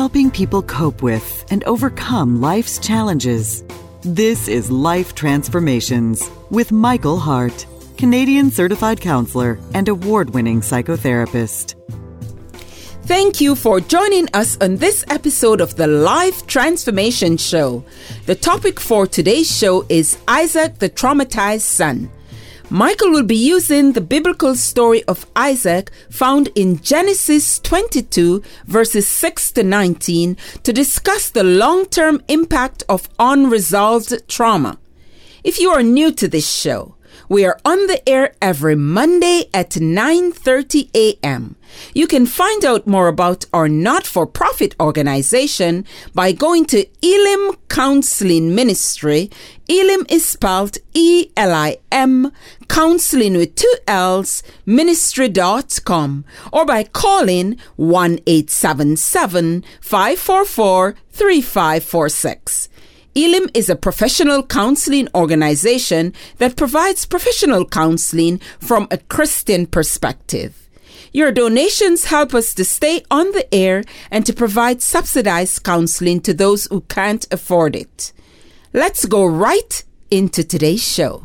helping people cope with and overcome life's challenges. This is Life Transformations with Michael Hart, Canadian certified counselor and award winning psychotherapist. Thank you for joining us on this episode of the Life Transformation Show. The topic for today's show is Isaac the Traumatized Son. Michael will be using the biblical story of Isaac found in Genesis 22, verses 6 to 19, to discuss the long term impact of unresolved trauma. If you are new to this show, we are on the air every Monday at 9:30 a.m. You can find out more about our not-for-profit organization by going to Elim Counseling Ministry. Elim is spelled E-L-I-M, counseling with two L's, ministry.com, or by calling 1-877-544-3546. Elim is a professional counseling organization that provides professional counseling from a Christian perspective. Your donations help us to stay on the air and to provide subsidized counseling to those who can't afford it. Let's go right into today's show.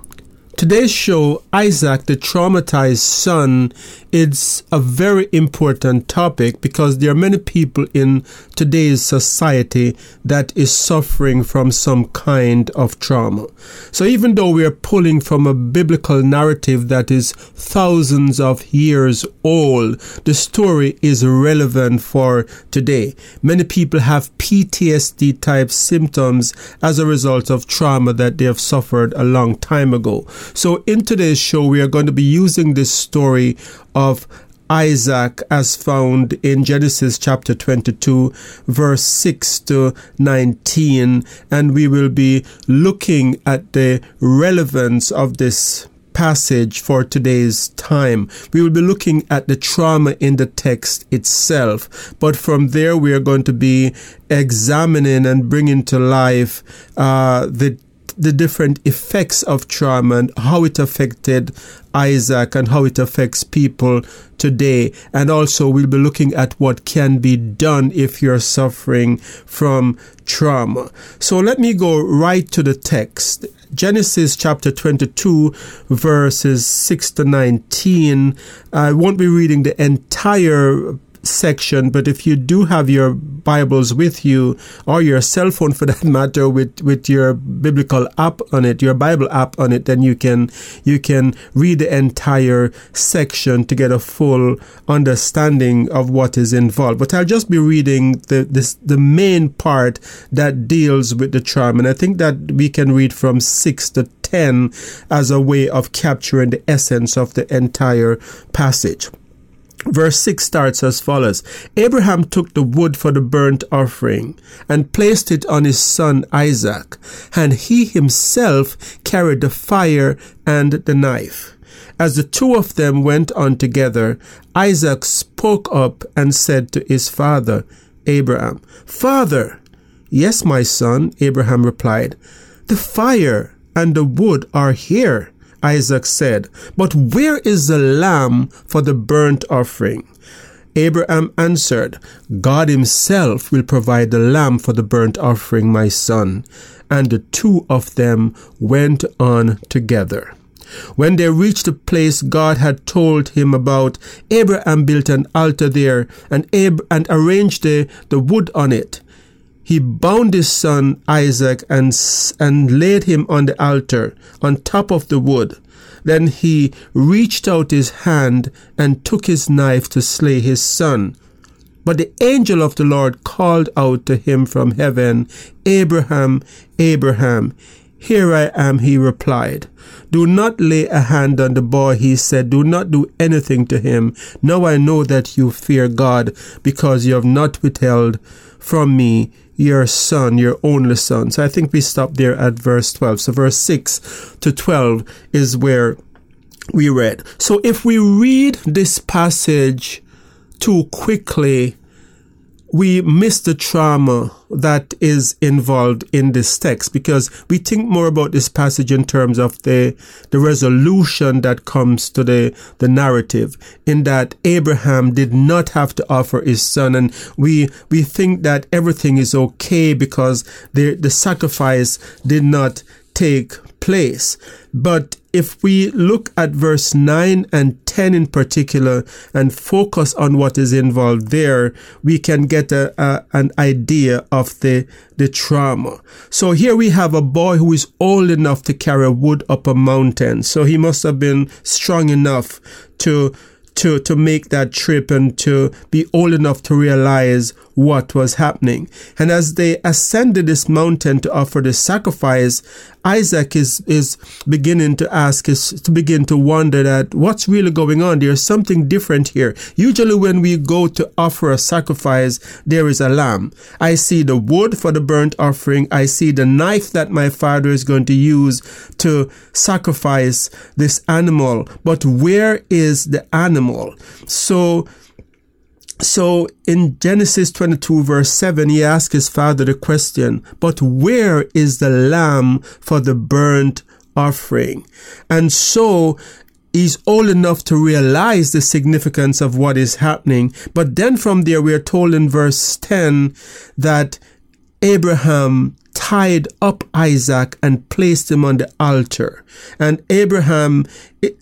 Today's show, Isaac, the traumatized son, it's a very important topic because there are many people in today's society that is suffering from some kind of trauma. So even though we are pulling from a biblical narrative that is thousands of years old, the story is relevant for today. Many people have PTSD type symptoms as a result of trauma that they have suffered a long time ago. So in today's show, we are going to be using this story of Isaac as found in Genesis chapter 22 verse 6 to 19 and we will be looking at the relevance of this passage for today's time. We will be looking at the trauma in the text itself, but from there we are going to be examining and bringing to life uh, the the different effects of trauma and how it affected Isaac and how it affects people today. And also, we'll be looking at what can be done if you're suffering from trauma. So, let me go right to the text. Genesis chapter 22, verses 6 to 19. I won't be reading the entire section, but if you do have your Bibles with you or your cell phone for that matter with, with your biblical app on it, your Bible app on it, then you can you can read the entire section to get a full understanding of what is involved. But I'll just be reading the this the main part that deals with the charm. And I think that we can read from six to 10 as a way of capturing the essence of the entire passage. Verse 6 starts as follows Abraham took the wood for the burnt offering and placed it on his son Isaac, and he himself carried the fire and the knife. As the two of them went on together, Isaac spoke up and said to his father, Abraham, Father! Yes, my son, Abraham replied. The fire and the wood are here Isaac said, But where is the lamb for the burnt offering? Abraham answered, God himself will provide the lamb for the burnt offering, my son. And the two of them went on together. When they reached the place God had told him about, Abraham built an altar there and, Ab- and arranged the, the wood on it. He bound his son Isaac and, and laid him on the altar on top of the wood. Then he reached out his hand and took his knife to slay his son. But the angel of the Lord called out to him from heaven, Abraham, Abraham. Here I am, he replied. Do not lay a hand on the boy, he said. Do not do anything to him. Now I know that you fear God, because you have not withheld from me your son, your only son. So I think we stop there at verse 12. So verse 6 to 12 is where we read. So if we read this passage too quickly, we miss the trauma that is involved in this text because we think more about this passage in terms of the the resolution that comes to the the narrative in that Abraham did not have to offer his son. And we we think that everything is okay because the the sacrifice did not take place but if we look at verse 9 and 10 in particular and focus on what is involved there, we can get a, a, an idea of the, the trauma. So here we have a boy who is old enough to carry wood up a mountain. So he must have been strong enough to to, to make that trip and to be old enough to realize what was happening. And as they ascended this mountain to offer the sacrifice, Isaac is, is beginning to ask, is to begin to wonder that what's really going on? There's something different here. Usually when we go to offer a sacrifice, there is a lamb. I see the wood for the burnt offering. I see the knife that my father is going to use to sacrifice this animal. But where is the animal? So so in Genesis 22 verse 7, he asked his father the question, but where is the lamb for the burnt offering? And so he's old enough to realize the significance of what is happening. But then from there, we are told in verse 10 that Abraham tied up Isaac and placed him on the altar. And Abraham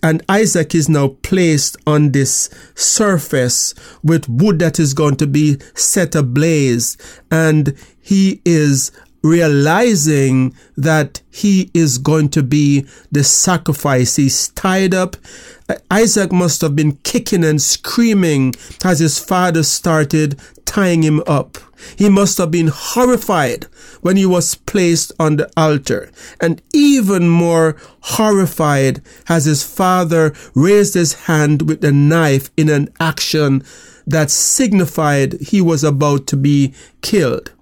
and Isaac is now placed on this surface with wood that is going to be set ablaze. And he is realizing that he is going to be the sacrifice. He's tied up. Isaac must have been kicking and screaming as his father started tying him up. He must have been horrified when he was placed on the altar, and even more horrified as his father raised his hand with a knife in an action that signified he was about to be killed.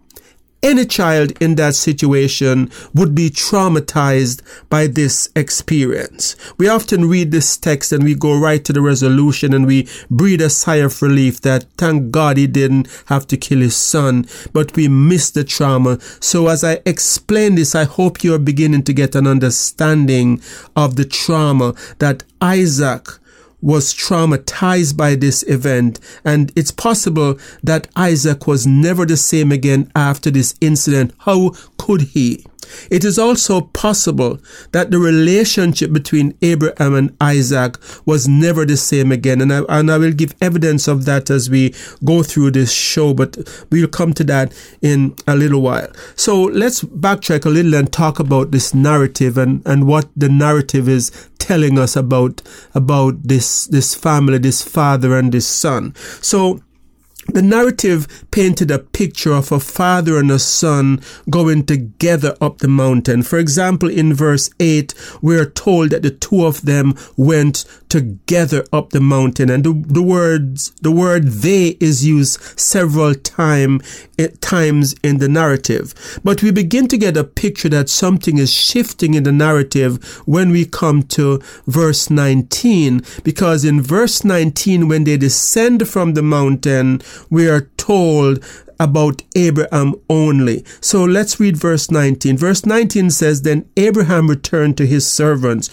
Any child in that situation would be traumatized by this experience. We often read this text and we go right to the resolution and we breathe a sigh of relief that thank God he didn't have to kill his son, but we miss the trauma. So as I explain this, I hope you're beginning to get an understanding of the trauma that Isaac was traumatized by this event, and it's possible that Isaac was never the same again after this incident. How could he? It is also possible that the relationship between Abraham and Isaac was never the same again. And I, and I will give evidence of that as we go through this show, but we'll come to that in a little while. So let's backtrack a little and talk about this narrative and, and what the narrative is telling us about, about this, this family, this father and this son. So the narrative painted a picture of a father and a son going together up the mountain. For example, in verse 8, we're told that the two of them went together up the mountain. And the, the words, the word they is used several time, eh, times in the narrative. But we begin to get a picture that something is shifting in the narrative when we come to verse 19. Because in verse 19, when they descend from the mountain, we are told about Abraham only. So let's read verse 19. Verse 19 says, Then Abraham returned to his servants,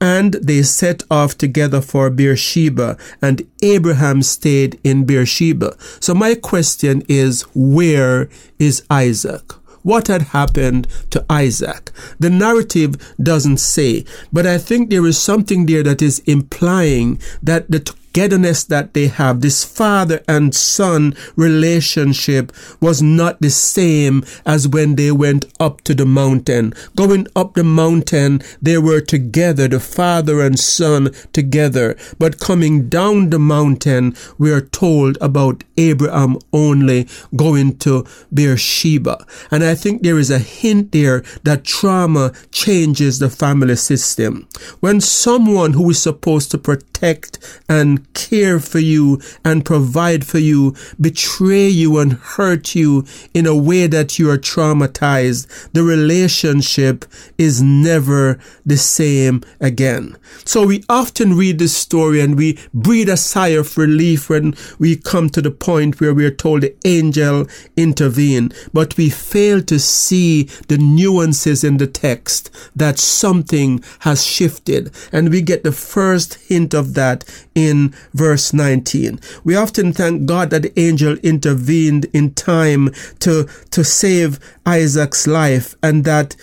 and they set off together for Beersheba, and Abraham stayed in Beersheba. So my question is, where is Isaac? What had happened to Isaac? The narrative doesn't say, but I think there is something there that is implying that the togetherness that they have, this father and son relationship was not the same as when they went up to the mountain. Going up the mountain, they were together, the father and son together. But coming down the mountain, we are told about Abraham only going to Beersheba. And I think there is a hint there that trauma changes the family system. When someone who is supposed to protect protect and care for you and provide for you betray you and hurt you in a way that you are traumatized, the relationship is never the same again. So we often read this story and we breathe a sigh of relief when we come to the point where we are told the angel intervened, but we fail to see the nuances in the text that something has shifted. And we get the first hint of that in verse 19. We often thank God that the angel intervened in time to, to save Isaac's life and that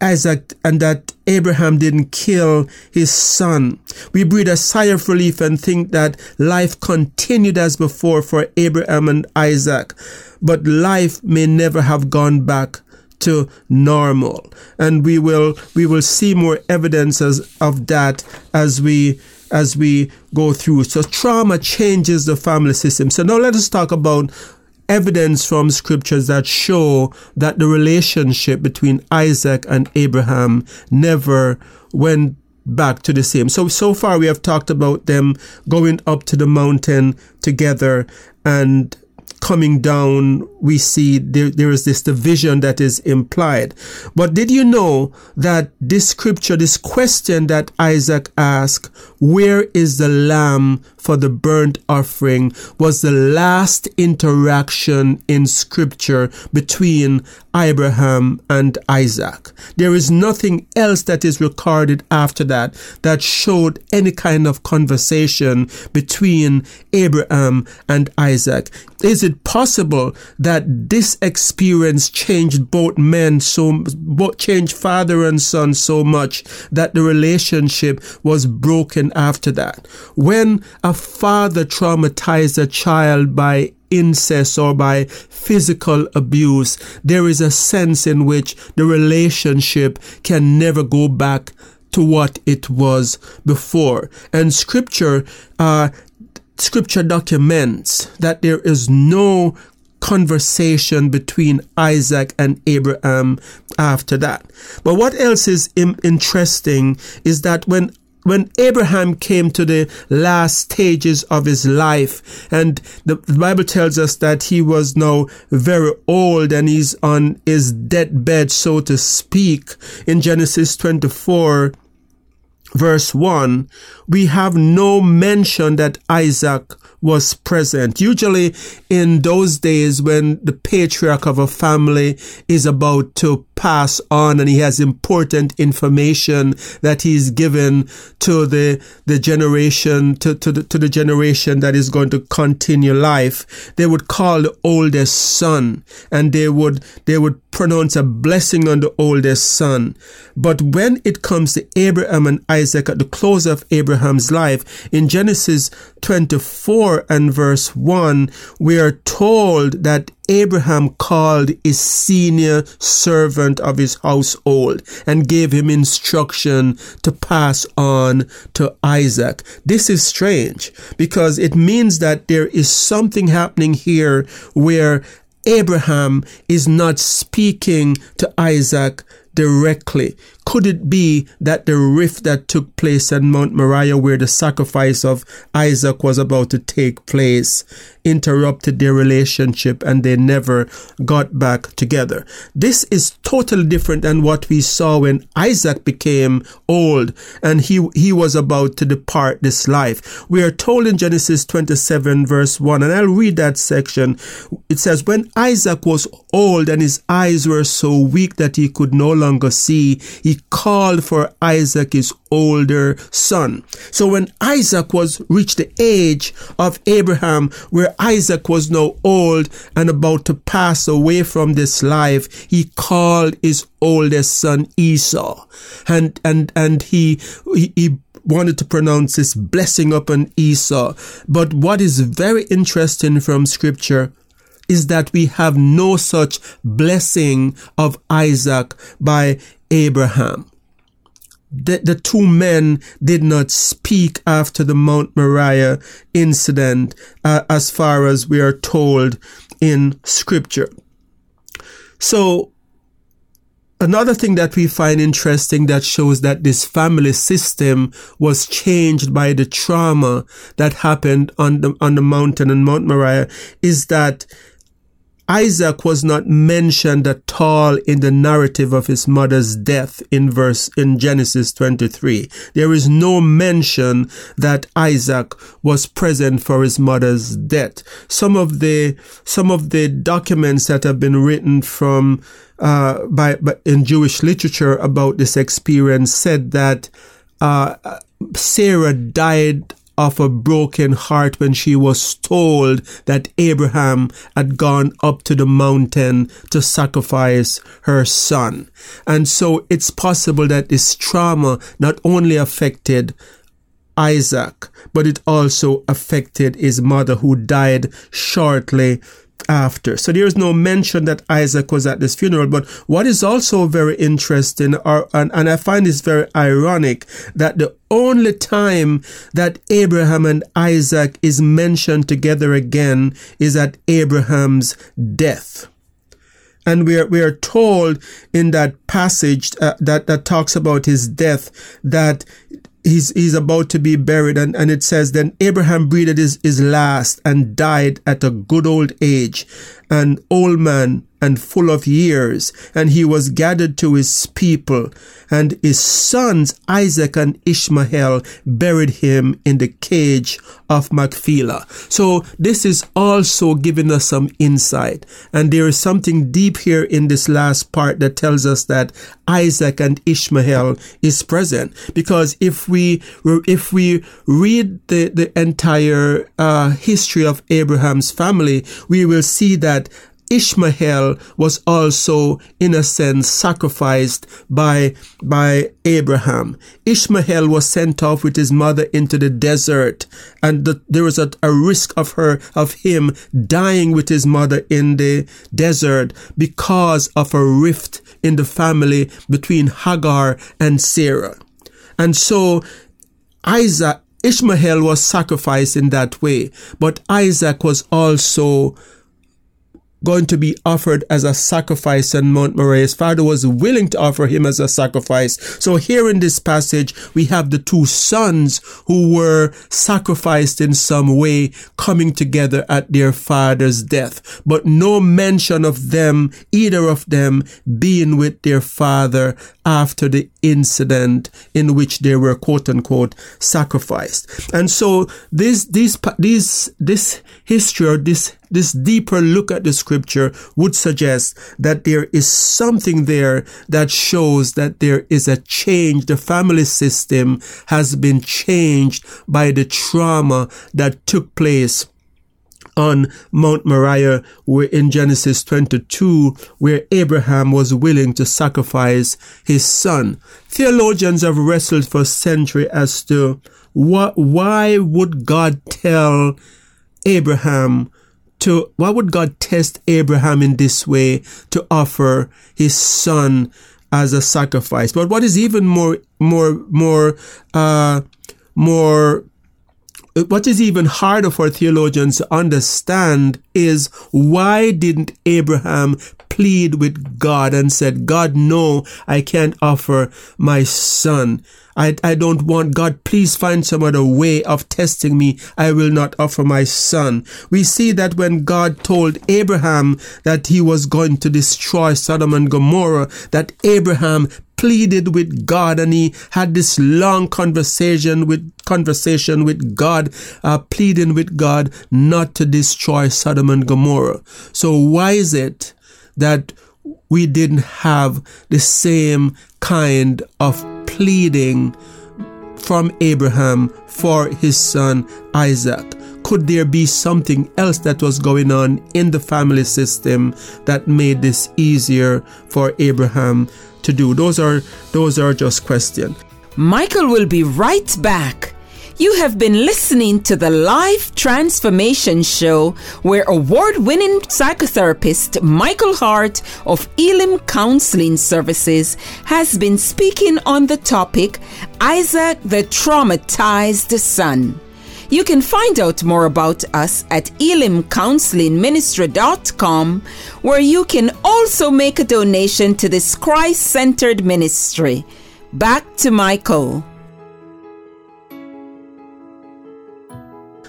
Isaac and that Abraham didn't kill his son. We breathe a sigh of relief and think that life continued as before for Abraham and Isaac, but life may never have gone back to normal. And we will we will see more evidences of that as we as we go through. So trauma changes the family system. So now let us talk about evidence from scriptures that show that the relationship between Isaac and Abraham never went back to the same. So, so far we have talked about them going up to the mountain together and coming down, we see there, there is this division that is implied. But did you know that this scripture, this question that Isaac asked, where is the lamb for the burnt offering, was the last interaction in scripture between Abraham and Isaac. There is nothing else that is recorded after that that showed any kind of conversation between Abraham and Isaac. Is it possible that this experience changed both men so, changed father and son so much that the relationship was broken after that? When a father traumatized a child by incest or by physical abuse, there is a sense in which the relationship can never go back to what it was before. And scripture, uh, scripture documents that there is no conversation between Isaac and Abraham after that. But what else is interesting is that when when Abraham came to the last stages of his life, and the, Bible tells us that he was now very old and he's on his deathbed, so to speak, in Genesis 24, verse 1, we have no mention that Isaac was present. Usually in those days when the patriarch of a family is about to pass on and he has important information that he's given to the, the generation, to, to the, to the generation that is going to continue life, they would call the oldest son and they would, they would pronounce a blessing on the oldest son. But when it comes to Abraham and Isaac at the close of Abraham's life, in Genesis 24 and verse 1, we are told that Abraham called his senior servant of his household and gave him instruction to pass on to Isaac. This is strange because it means that there is something happening here where Abraham is not speaking to Isaac directly. Could it be that the rift that took place at Mount Moriah, where the sacrifice of Isaac was about to take place, interrupted their relationship and they never got back together? This is totally different than what we saw when Isaac became old and he, he was about to depart this life. We are told in Genesis 27 verse 1, and I'll read that section. It says, When Isaac was old and his eyes were so weak that he could no longer see, he called for Isaac, his older son. So when Isaac was reached the age of Abraham, where Isaac was now old and about to pass away from this life, he called his oldest son Esau. And, and, and he, he, wanted to pronounce this blessing upon Esau. But what is very interesting from scripture is that we have no such blessing of Isaac by Abraham. The, the two men did not speak after the Mount Moriah incident, uh, as far as we are told in scripture. So, another thing that we find interesting that shows that this family system was changed by the trauma that happened on the on the mountain in Mount Moriah is that Isaac was not mentioned at all in the narrative of his mother's death in verse in Genesis 23. There is no mention that Isaac was present for his mother's death. Some of the some of the documents that have been written from uh, by, by in Jewish literature about this experience said that uh, Sarah died of a broken heart when she was told that Abraham had gone up to the mountain to sacrifice her son. And so it's possible that this trauma not only affected Isaac, but it also affected his mother who died shortly after. So there is no mention that Isaac was at this funeral. But what is also very interesting, or, and, and I find this very ironic, that the only time that Abraham and Isaac is mentioned together again is at Abraham's death. And we are, we are told in that passage uh, that, that talks about his death that he's he's about to be buried. And, and it says then Abraham breathed his, his last and died at a good old age an old man and full of years, and he was gathered to his people, and his sons Isaac and Ishmael buried him in the cave of Machpelah. So this is also giving us some insight, and there is something deep here in this last part that tells us that Isaac and Ishmael is present, because if we if we read the the entire uh, history of Abraham's family, we will see that that Ishmael was also, in a sense, sacrificed by, by Abraham. Ishmael was sent off with his mother into the desert, and the, there was a, a risk of her, of him dying with his mother in the desert because of a rift in the family between Hagar and Sarah. And so, Isaac, Ishmael was sacrificed in that way, but Isaac was also going to be offered as a sacrifice Mount Moriah. His father was willing to offer him as a sacrifice. So here in this passage, we have the two sons who were sacrificed in some way coming together at their father's death, but no mention of them, either of them being with their father after the incident in which they were quote unquote sacrificed. And so this, this, this, this history or this this deeper look at the scripture would suggest that there is something there that shows that there is a change. The family system has been changed by the trauma that took place on Mount Moriah where in Genesis 22 where Abraham was willing to sacrifice his son. Theologians have wrestled for centuries as to what, why would God tell Abraham to why would God test Abraham in this way to offer his son as a sacrifice? But what is even more more more uh more what is even harder for theologians to understand is why didn't Abraham plead with God and said, God, no, I can't offer my son. I, I don't want God. Please find some other way of testing me. I will not offer my son. We see that when God told Abraham that he was going to destroy Sodom and Gomorrah, that Abraham pleaded with God and he had this long conversation with conversation with God, uh, pleading with God not to destroy Sodom and Gomorrah. So why is it that we didn't have the same kind of pleading from Abraham for his son Isaac? Could there be something else that was going on in the family system that made this easier for Abraham to do? Those are those are just questions. Michael will be right back. You have been listening to the Life Transformation Show, where award winning psychotherapist Michael Hart of Elim Counseling Services has been speaking on the topic Isaac the Traumatized Son. You can find out more about us at elimcounselingministry.com, where you can also make a donation to this Christ centered ministry. Back to Michael.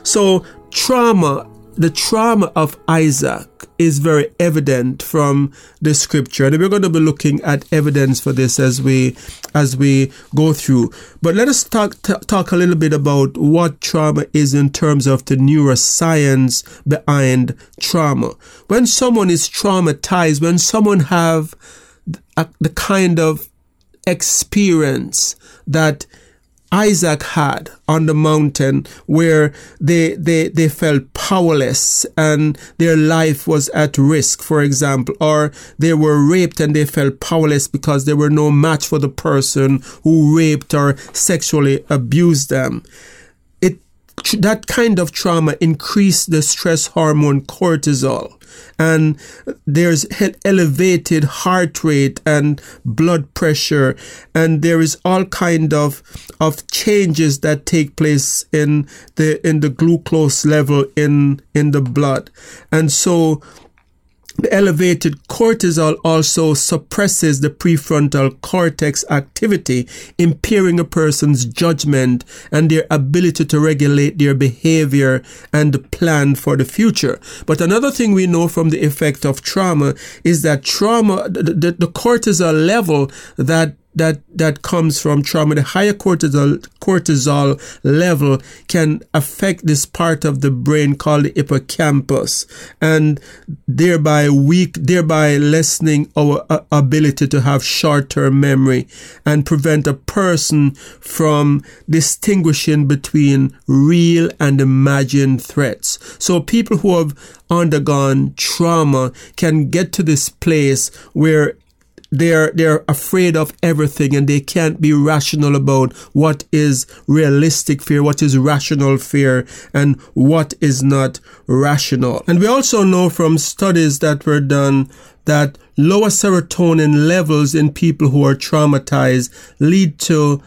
So, trauma, the trauma of Isaac is very evident from the scripture. And we're going to be looking at evidence for this as we as we go through. But let us talk t- talk a little bit about what trauma is in terms of the neuroscience behind trauma. When someone is traumatized when someone have a, the kind of experience that Isaac had on the mountain where they, they, they felt powerless and their life was at risk, for example, or they were raped and they felt powerless because they were no match for the person who raped or sexually abused them that kind of trauma increase the stress hormone cortisol. And there's elevated heart rate and blood pressure. And there is all kind of of changes that take place in the in the glucose level in in the blood. And so the elevated cortisol also suppresses the prefrontal cortex activity, impairing a person's judgment and their ability to regulate their behavior and plan for the future. But another thing we know from the effect of trauma is that trauma, the, the, cortisol level that that that comes from trauma, the higher cortisol cortisol level can affect this part of the brain called the hippocampus, and thereby weak, thereby lessening our uh, ability to have short-term memory and prevent a person from distinguishing between real and imagined threats. So people who have undergone trauma can get to this place where they're they're afraid of everything and they can't be rational about what is realistic fear what is rational fear and what is not rational. And we also know from studies that were done that lower serotonin levels in people who are traumatized lead to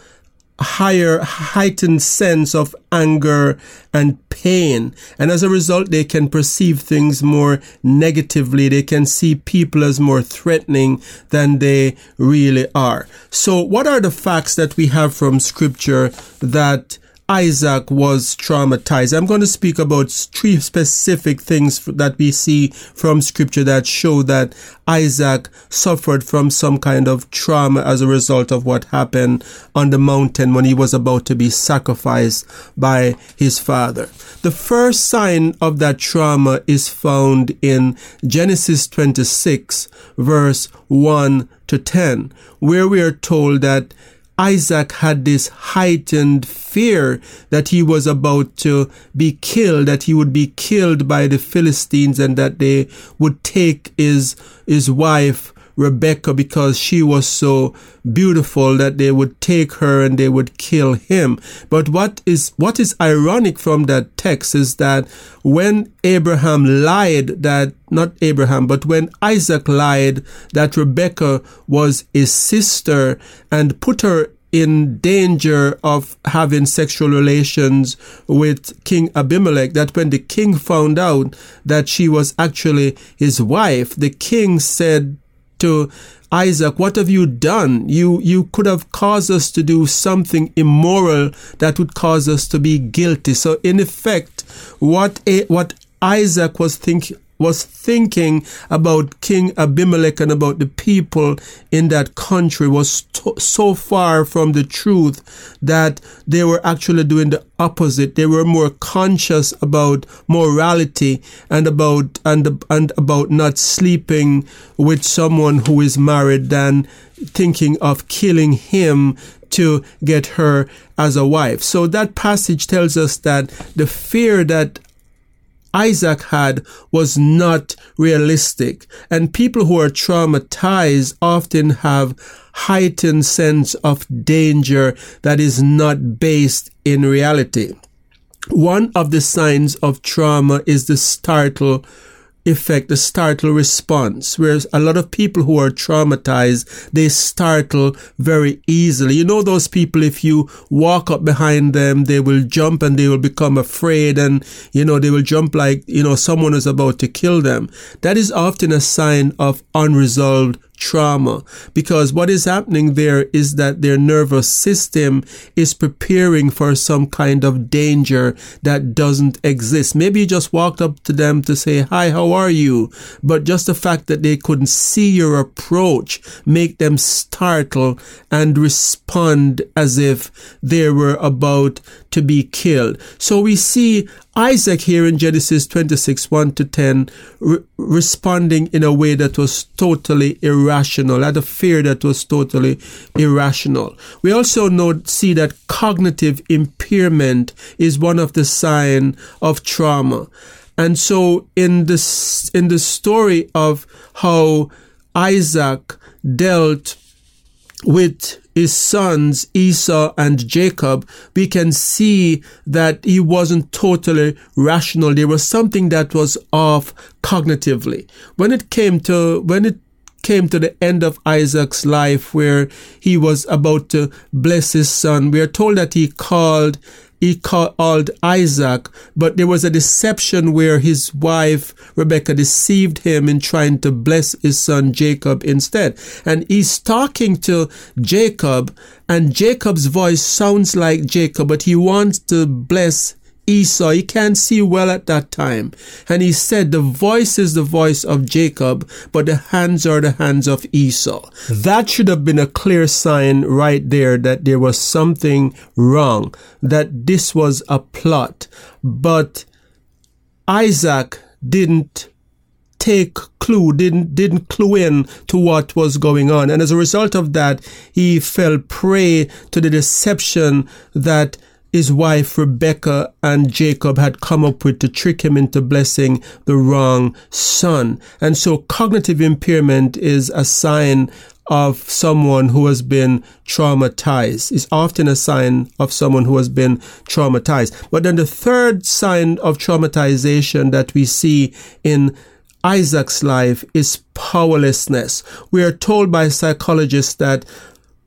higher, heightened sense of anger and pain. And as a result, they can perceive things more negatively. They can see people as more threatening than they really are. So what are the facts that we have from scripture that Isaac was traumatized. I'm going to speak about three specific things that we see from scripture that show that Isaac suffered from some kind of trauma as a result of what happened on the mountain when he was about to be sacrificed by his father. The first sign of that trauma is found in Genesis 26 verse 1 to 10, where we are told that Isaac had this heightened fear that he was about to be killed, that he would be killed by the Philistines and that they would take his, his wife Rebecca because she was so beautiful that they would take her and they would kill him. But what is what is ironic from that text is that when Abraham lied that not Abraham, but when Isaac lied that Rebecca was his sister and put her in danger of having sexual relations with King Abimelech, that when the king found out that she was actually his wife, the king said to Isaac, what have you done? You, you could have caused us to do something immoral that would cause us to be guilty. So in effect, what, a, what Isaac was thinking, was thinking about King Abimelech and about the people in that country was so far from the truth that they were actually doing the opposite. They were more conscious about morality and about and and about not sleeping with someone who is married than thinking of killing him to get her as a wife. So that passage tells us that the fear that Isaac had was not realistic. And people who are traumatized often have heightened sense of danger that is not based in reality. One of the signs of trauma is the startle effect, the startle response, whereas a lot of people who are traumatized, they startle very easily. You know, those people, if you walk up behind them, they will jump and they will become afraid and, you know, they will jump like, you know, someone is about to kill them. That is often a sign of unresolved trauma because what is happening there is that their nervous system is preparing for some kind of danger that doesn't exist. Maybe you just walked up to them to say, Hi, how are you? But just the fact that they couldn't see your approach make them startle and respond as if they were about to be killed. So we see Isaac here in Genesis 26 1 to 10 re- responding in a way that was totally irrational, had a fear that was totally irrational. We also know, see that cognitive impairment is one of the sign of trauma. And so in this, in the story of how Isaac dealt with his sons Esau and Jacob, we can see that he wasn't totally rational. There was something that was off cognitively. When it came to, when it came to the end of Isaac's life where he was about to bless his son, we are told that he called he called Isaac, but there was a deception where his wife Rebecca deceived him in trying to bless his son Jacob instead. And he's talking to Jacob, and Jacob's voice sounds like Jacob, but he wants to bless Esau. He can't see well at that time. And he said, The voice is the voice of Jacob, but the hands are the hands of Esau. That should have been a clear sign right there that there was something wrong, that this was a plot. But Isaac didn't take clue didn't didn't clue in to what was going on and as a result of that he fell prey to the deception that his wife Rebecca and Jacob had come up with to trick him into blessing the wrong son. And so cognitive impairment is a sign of someone who has been traumatized. It's often a sign of someone who has been traumatized. But then the third sign of traumatization that we see in Isaac's life is powerlessness. We are told by psychologists that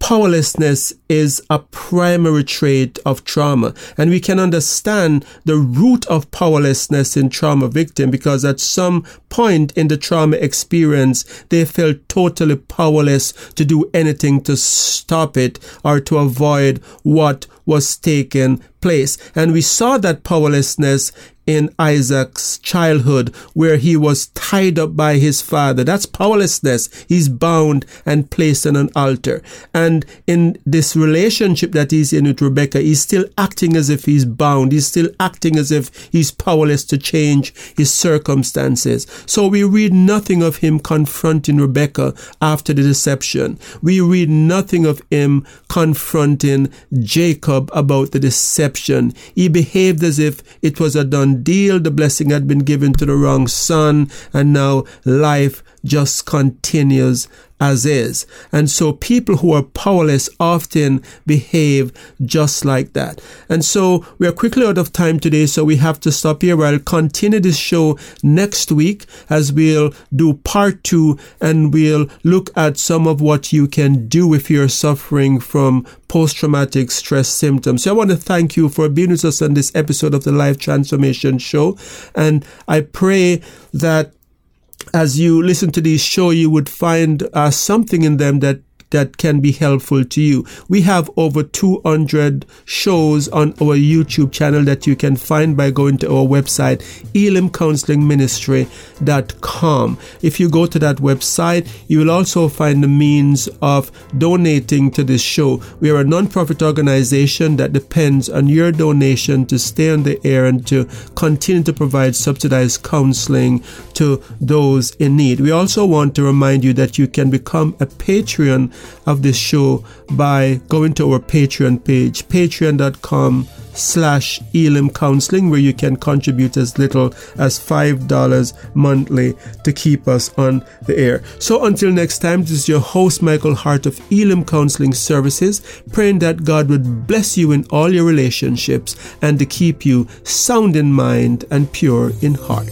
powerlessness is a primary trait of trauma. And we can understand the root of powerlessness in trauma victim because at some point in the trauma experience, they felt totally powerless to do anything to stop it or to avoid what was taking place. And we saw that powerlessness in Isaac's childhood where he was tied up by his father. That's powerlessness. He's bound and placed on an altar. And in this relationship that he's in with Rebecca, he's still acting as if he's bound. He's still acting as if he's powerless to change his circumstances. So we read nothing of him confronting Rebecca after the deception. We read nothing of him confronting Jacob about the deception. He behaved as if it was a done deal. The blessing had been given to the wrong son, and now life just continues as is. And so people who are powerless often behave just like that. And so we are quickly out of time today, so we have to stop here. I'll continue this show next week as we'll do part two and we'll look at some of what you can do if you're suffering from post traumatic stress symptoms. So I want to thank you for being with us on this episode of the Life Transformation Show. And I pray that as you listen to this show, you would find uh, something in them that that can be helpful to you. We have over 200 shows on our YouTube channel that you can find by going to our website, elimcounselingministry.com. If you go to that website, you will also find the means of donating to this show. We are a non-profit organization that depends on your donation to stay on the air and to continue to provide subsidized counseling to those in need. We also want to remind you that you can become a Patreon of this show by going to our Patreon page, patreon.com slash Elim Counseling, where you can contribute as little as $5 monthly to keep us on the air. So until next time, this is your host, Michael Hart of Elim Counseling Services, praying that God would bless you in all your relationships and to keep you sound in mind and pure in heart.